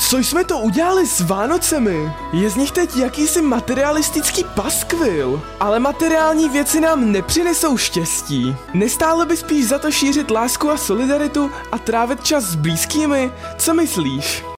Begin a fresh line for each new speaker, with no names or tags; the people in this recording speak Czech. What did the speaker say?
Co jsme to udělali s Vánocemi? Je z nich teď jakýsi materialistický paskvil. Ale materiální věci nám nepřinesou štěstí. Nestálo by spíš za to šířit lásku a solidaritu a trávit čas s blízkými? Co myslíš?